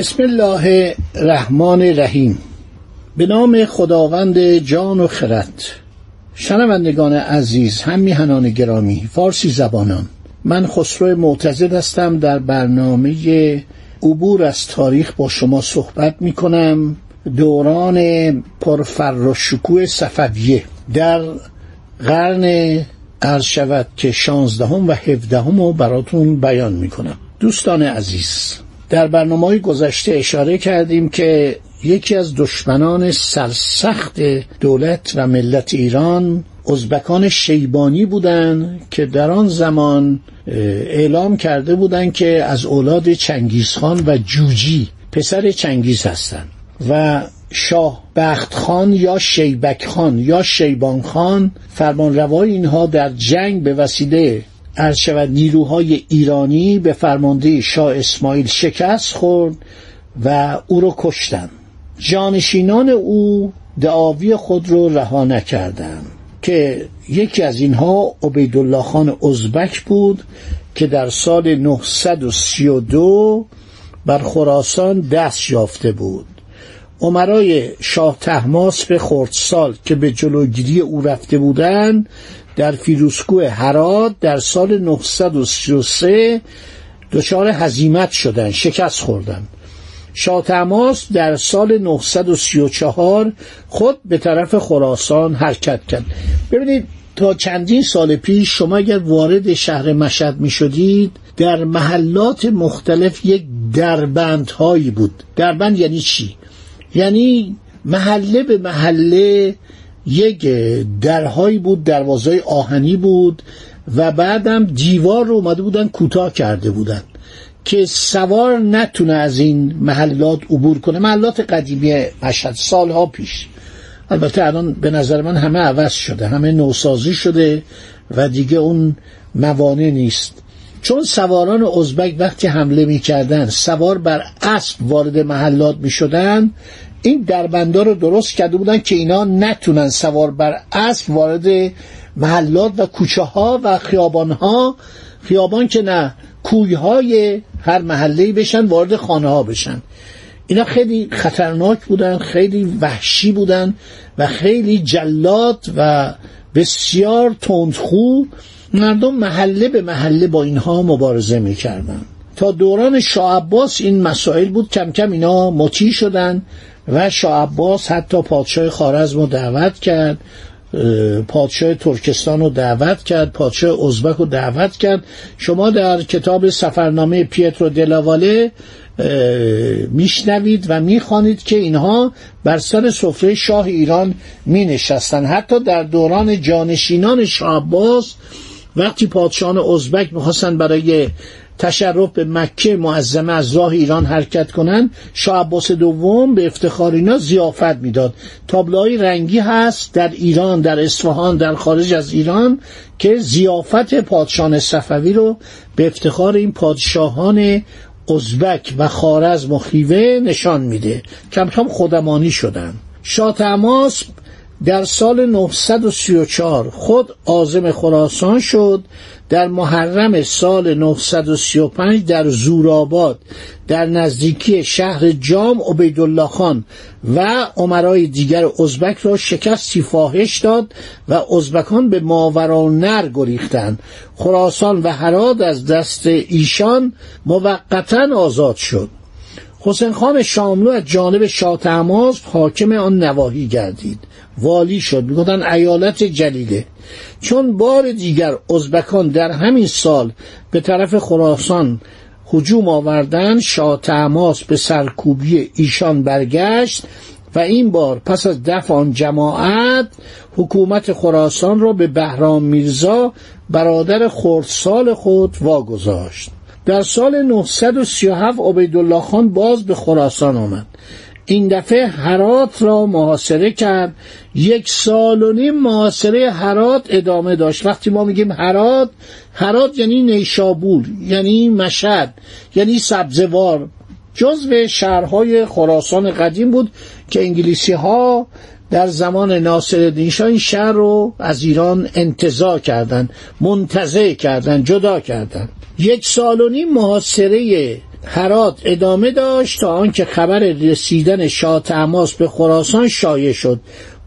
بسم الله الرحمن الرحیم. به نام خداوند جان و خرد. شنوندگان عزیز هم میهنان گرامی فارسی زبانان من خسرو معتزد هستم. در برنامه عبور از تاریخ با شما صحبت می کنم دوران پرفر و شکوه صفویه. در قرن عرض شود که شانزدهم و هفدهم رو براتون بیان می کنم دوستان عزیز در برنامه های گذشته اشاره کردیم که یکی از دشمنان سرسخت دولت و ملت ایران ازبکان شیبانی بودند که در آن زمان اعلام کرده بودند که از اولاد چنگیزخان و جوجی پسر چنگیز هستند و شاه بخت خان یا شیبک خان یا شیبان خان فرمانروای اینها در جنگ به وسیله عرض شود نیروهای ایرانی به فرمانده شاه اسماعیل شکست خورد و او رو کشتند جانشینان او دعاوی خود رو رها نکردند که یکی از اینها عبیدالله خان ازبک بود که در سال 932 بر خراسان دست یافته بود. عمرای شاه تحماس به خردسال که به جلوگیری او رفته بودند در فیروسکوه هرات در سال 933 دچار هزیمت شدند شکست خوردند. شاه در سال 934 خود به طرف خراسان حرکت کرد. ببینید تا چندین سال پیش شما اگر وارد شهر مشهد می شدید در محلات مختلف یک دربند هایی بود. دربند یعنی چی؟ یعنی محله به محله یک درهایی بود دروازه آهنی بود و بعدم دیوار رو اومده بودن کوتاه کرده بودن که سوار نتونه از این محلات عبور کنه. محلات قدیمی مشهد سالها پیش. البته الان به نظر من همه عوض شده همه نوسازی شده و دیگه اون موانع نیست. چون سواران ازبک وقتی حمله می‌کردن سوار بر اسب وارد محلات می‌شدن این دربندا رو درست کرده بودن که اینا نتونن سوار بر اسب وارد محلات و کوچه ها و خیابان ها خیابان که نه کوی های هر محله بشن وارد خانه ها بشن. اینا خیلی خطرناک بودن خیلی وحشی بودن و خیلی جلات و بسیار تندخو مردم محله به محله با اینها مبارزه می‌کردن. تا دوران شاه عباس این مسائل بود کم کم اینا مطیع شدن. و شاه عباس حتی پادشاه خارزم رو دعوت کرد پادشاه ترکستان رو دعوت کرد پادشاه ازبک رو دعوت کرد. شما در کتاب سفرنامه پیترو دلاواله میشنوید و می‌خوانید که اینها بر سر سفره شاه ایران می نشستن حتی در دوران جانشینان شاه عباس وقتی پادشاهان ازبک می‌خواستن برای تشرف به مکه معظمه از راه ایران حرکت کنند شاه عباس دوم به افتخار اینا زیافت می‌داد. تابلوهای رنگی هست در ایران در اصفهان در خارج از ایران که زیافت پادشاهان صفوی رو به افتخار این پادشاهان ازبک و خارزم و خیوه نشان میده. کم کم خودمانی شدن. شاه تماس در سال 934 خود آزم خراسان شد. در محرم سال 935 در زورآباد در نزدیکی شهر جام عبیدالله خان و عمرای دیگر ازبک را شکستی فاحش داد و ازبکان به ماورانر گریختند. خراسان و هراد از دست ایشان موقتا آزاد شد. حسین خان شاملو از جانب شاه تماس حاکم آن نواحی گردید. والی شد. می‌گفتن ایالت جلیله چون بار دیگر ازبکان در همین سال به طرف خراسان هجوم آوردن شاه تماس به سرکوبی ایشان برگشت و این بار پس از دفع آن جماعت حکومت خراسان را به بهرام میرزا برادر خردسال خود واگذاشت. در سال 937 عبیدالله خان باز به خراسان آمد. این دفعه هرات را محاصره کرد. یک سال و نیم محاصره هرات ادامه داشت. وقتی ما میگیم هرات هرات یعنی نیشابور یعنی مشهد یعنی سبزوار. جزو شهرهای خراسان قدیم بود که انگلیسی ها در زمان ناصر شاه این شهر رو از ایران انتظار کردند منتزع کردند جدا کردند. یک سال و نیم محاصره هرات ادامه داشت تا آنکه خبر رسیدن شاه تماس به خراسان شایع شد.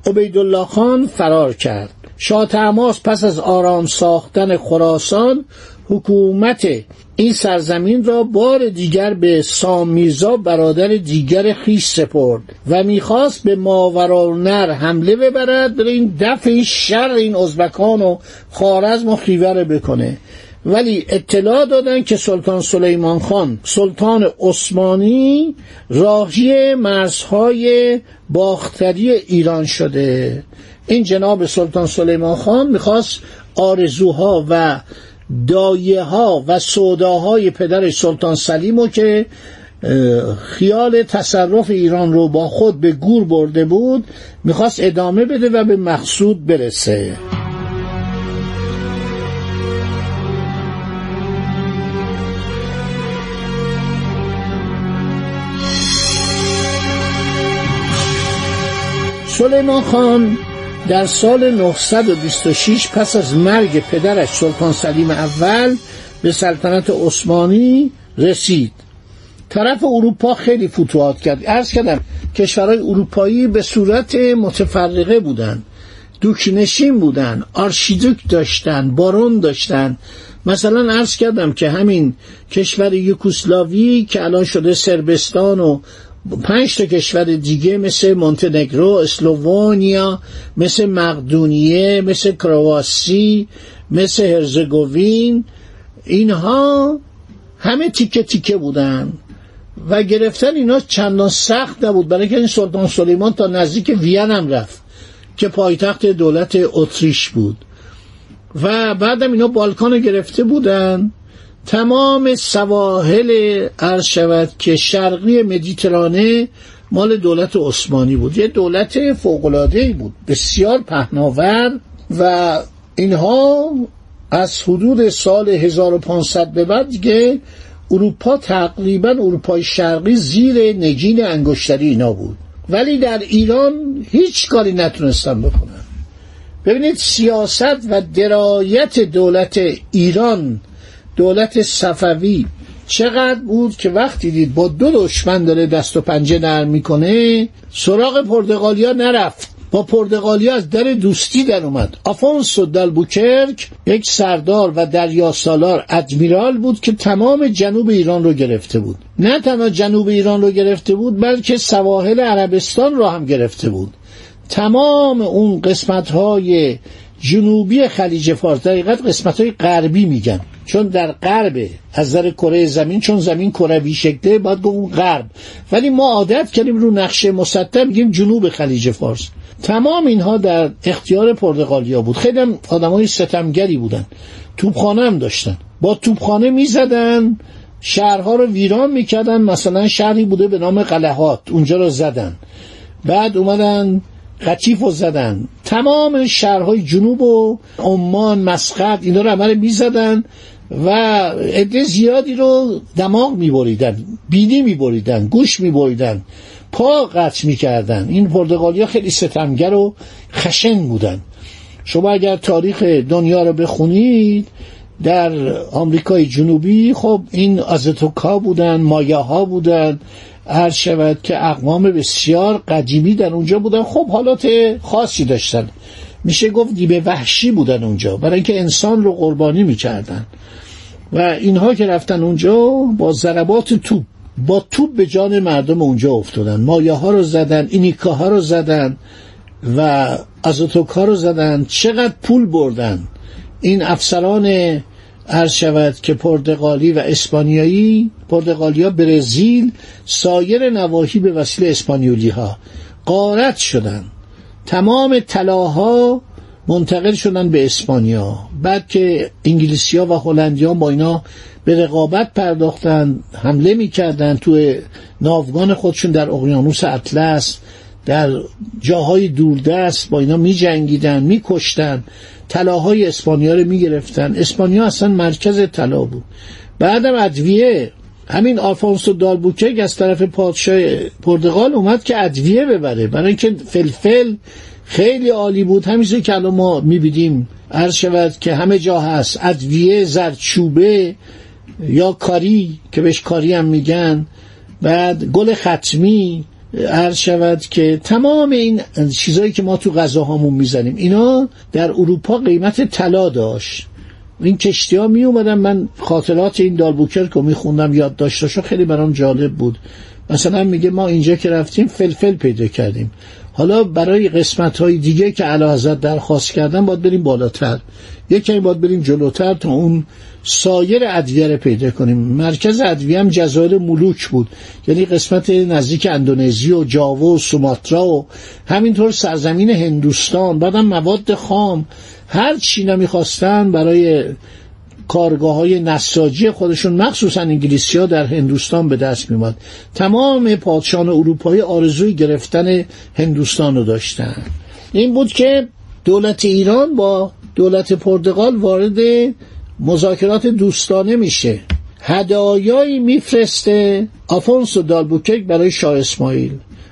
عبیدالله خان فرار کرد. شاه تماس پس از آرام ساختن خراسان حکومت این سرزمین را بار دیگر به سام میرزا برادر دیگر خیش سپرد و می‌خواست به ماورالنر حمله ببرد برای این دفع شر این ازبکان و خارزم و خیوره بکنه. ولی اطلاع دادن که سلطان سلیمان خان سلطان عثمانی راهی مرزهای باختری ایران شده. این جناب سلطان سلیمان خان می‌خواست آرزوها و دایه ها و سوداهای پدر سلطان سلیمو که خیال تصرف ایران رو با خود به گور برده بود می‌خواست ادامه بده و به مقصود برسه. سلیمان خان در سال 926 پس از مرگ پدرش سلطان سلیم اول به سلطنت عثمانی رسید. طرف اروپا خیلی فتوحات کرد. ارز کردم کشورهای اروپایی به صورت متفرقه بودن دوکنشین بودن آرشیدوک داشتن بارون داشتن. مثلا عرض کردم که همین کشور یوکوسلاوی که الان شده سربستان و پنج تا کشور دیگه مثل مونتنگرو اسلوونیا مثل مقدونیه مثل کرواسی مثل هرزگوین اینها همه تیکه تیکه بودن. و گرفتن اینا چندان سخت نبود. برای که این سلطان سلیمان تا نزدیک وین هم رفت که پایتخت دولت اتریش بود. و بعدم اینا بالکان گرفته بودن. تمام سواحل عرض شود که شرقی مدیترانه مال دولت عثمانی بود. یه دولت فوقلادهی بود. بسیار پهناور و اینها از حدود سال 1500 به بعد دیگه اروپا تقریبا اروپای شرقی زیر نگین انگشتری اینا بود. ولی در ایران هیچ کاری نتونستن بکنن. ببینید سیاست و درایت دولت ایران دولت صفوی چقدر بود که وقتی دید با دو دشمن داره دست و پنجه نرم می‌کنه سراغ پرتغالیا نرفت. با پرتغالیا از در دوستی در اومد. آفونسو دلبوکرک یک سردار و دریا سالار ادمیرال بود که تمام جنوب ایران رو گرفته بود. نه تنها جنوب ایران رو گرفته بود بلکه سواحل عربستان رو هم گرفته بود. تمام اون قسمت های جنوبی خلیج فارس در قسمت های غربی میگن. چون در غرب از نظر کره زمین چون زمین کروی شکله باید گفت اون غرب. ولی ما عادت کردیم رو نقشه مسطح میگیم جنوب خلیج فارس. تمام اینها در اختیار پرتغالیا بود. خیلی هم آدمای ستمگری بودن. توپخانه هم داشتن. با توپخانه می‌زدن شهرها رو ویران می‌کردن. مثلا شهری بوده به نام قلهات اونجا رو زدن. بعد اومدن قطیف رو زدن. تمام شهرهای جنوب و عمان مسقط اینا رو عمل می‌زدن. و عده زیادی رو دماغ میبریدن بینی میبریدن گوش میبریدن پا قطع می‌کردن. این پرتغالیا خیلی ستمگر و خشن بودن. شما اگر تاریخ دنیا رو بخونید در آمریکای جنوبی خب این آزتوکا بودن مایاها بودن هر شود که اقوام بسیار قدیمی در اونجا بودن. خب حالات خاصی داشتن. میشه گفت دیبه وحشی بودن اونجا. برای اینکه انسان رو قربانی می‌کردن. و اینها که رفتن اونجا با ضربات توپ با توپ به جان مردم اونجا افتادن. مایه ها رو زدن اینیکا ها رو زدن و ازوتوک ها رو زدن. چقدر پول بردن. این افسران عرض شود که پرتغالی و اسپانیایی پرتغالیا برزیل سایر نواحی به وسیله اسپانیولی ها قارت شدن. تمام طلاها منتقل شدن به اسپانیا. بعد که انگلیسیا و هلندیان با اینا به رقابت پرداختن حمله می‌کردن توی ناوگان خودشون در اقیانوس اطلس در جاهای دوردست با اینا می جنگیدن می کشتن طلاهای اسپانیا رو می گرفتن اسپانیا اصلا مرکز طلا بود. بعدم ادویه همین آلفونسو دالبوکگ از طرف پادشاه پرتغال اومد که ادویه ببره. برای اینکه فلفل خیلی عالی بود. همینطور که الان ما می‌بینیم عرض شود که همه جا هست ادویه زرچوبه یا کاری که بهش کاری هم میگن. بعد گل ختمی عرض شود که تمام این چیزهایی که ما تو غذاهامون می‌زنیم اینا در اروپا قیمت طلا داشت. این کشتی ها می من خاطرات این دالبوکر که میخوندم یاد داشتاشو خیلی برام جالب بود. مثلا میگه ما اینجا که رفتیم فلفل پیدا کردیم. حالا برای قسمت های دیگه که علا حضرت درخواست کردن باید بریم بالاتر. یکی باید بریم جلوتر تا اون سایر ادویه رو پیدا کنیم. مرکز ادویه هم جزایر ملوک بود. یعنی قسمت نزدیک اندونزی و جاوا و سوماترا و همینطور سرزمین هندوستان. بعدم مواد خام. هر چی نمی‌خواستن برای کارگاه های نساجی خودشون مخصوصا انگلیسی ها در هندوستان به دست میومد تمام پادشان اروپایی آرزوی گرفتن هندوستان رو داشتن. این بود که دولت ایران با دولت پرتغال وارد مذاکرات دوستانه میشه. هدایایی میفرسته آفونسو دالبوکک برای شاه اسماعیل.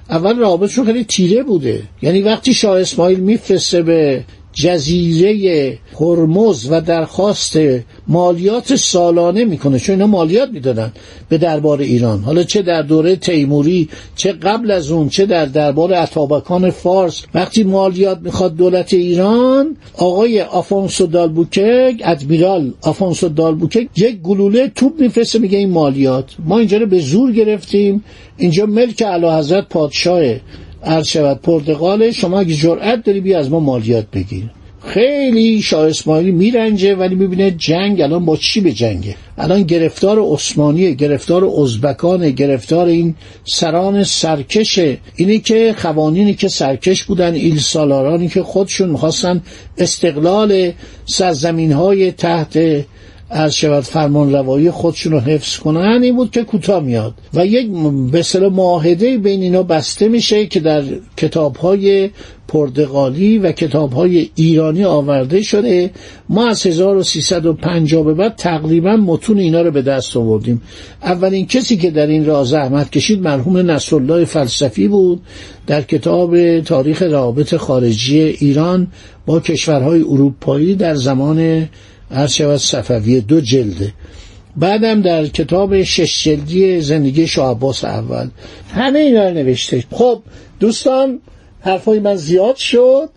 اول رابطشون خیلی تیره بوده. یعنی وقتی شاه اسماعیل میفرسته به جزیره هرمز و درخواست مالیات سالانه می‌کنه. چون اینا مالیات می‌دادن به دربار ایران. حالا چه در دوره تیموری چه قبل از اون چه در دربار اتابکان فارس. وقتی مالیات می‌خواد دولت ایران آقای آفونسو دالبوکگ ادمیرال آفونسو دالبوکگ یک گلوله توپ میفرسته میگه این مالیات. ما اینجا رو به زور گرفتیم. اینجا ملک اعلی حضرت پادشاه عرض شود پرتغال شما اگه جرأت داری بیا از ما مالیات بگیر. خیلی شاه اسماعیلی میرنجه ولی می‌بینه جنگ الان با چی به جنگه؟ الان گرفتار عثمانی گرفتار ازبکان گرفتار این سران سرکشه. اینی که خوانینی که سرکش بودن ایل سالارانی که خودشون می‌خواستن استقلال سرزمین های تحت از شود فرمان روایی خودشون رو حفظ کنن این بود که کوتاه میاد. و یک به معاهده بین اینا بسته میشه که در کتاب های پرتغالی و کتاب های ایرانی آورده شده. ما از 1350 به بعد تقریبا متون اینا رو به دست آوردیم. اولین کسی که در این راه زحمت کشید مرحوم نصرالله فلسفی بود. در کتاب تاریخ روابط خارجی ایران با کشورهای اروپایی در زمان عرض شود صفوی دو جلده. بعدم در کتاب شش جلدی زندگی شاه عباس اول. همه اینا نوشته. خب دوستان حرفای من زیاد شد.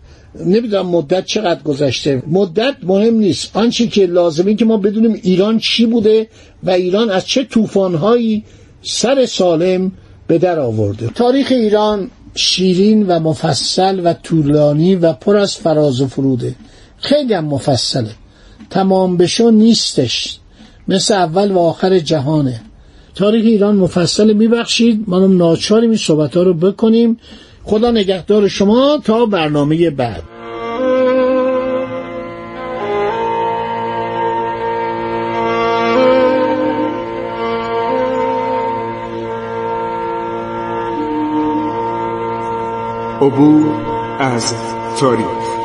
نمی‌دونم مدت چقدر گذشته. مدت مهم نیست. آنچه که لازمه که ما بدونیم ایران چی بوده و ایران از چه طوفانهایی سر سالم به در آورده. تاریخ ایران شیرین و مفصل و طولانی و پر از فراز و فروده خیلی هم مفصله. تمام بشو نیستش. مثل اول و آخر جهانه. تاریخ ایران مفصل میبخشید. ما ناچاریم این صحبت ها رو بکنیم. خدا نگهدار شما تا برنامه بعد. عبور از تاریخ.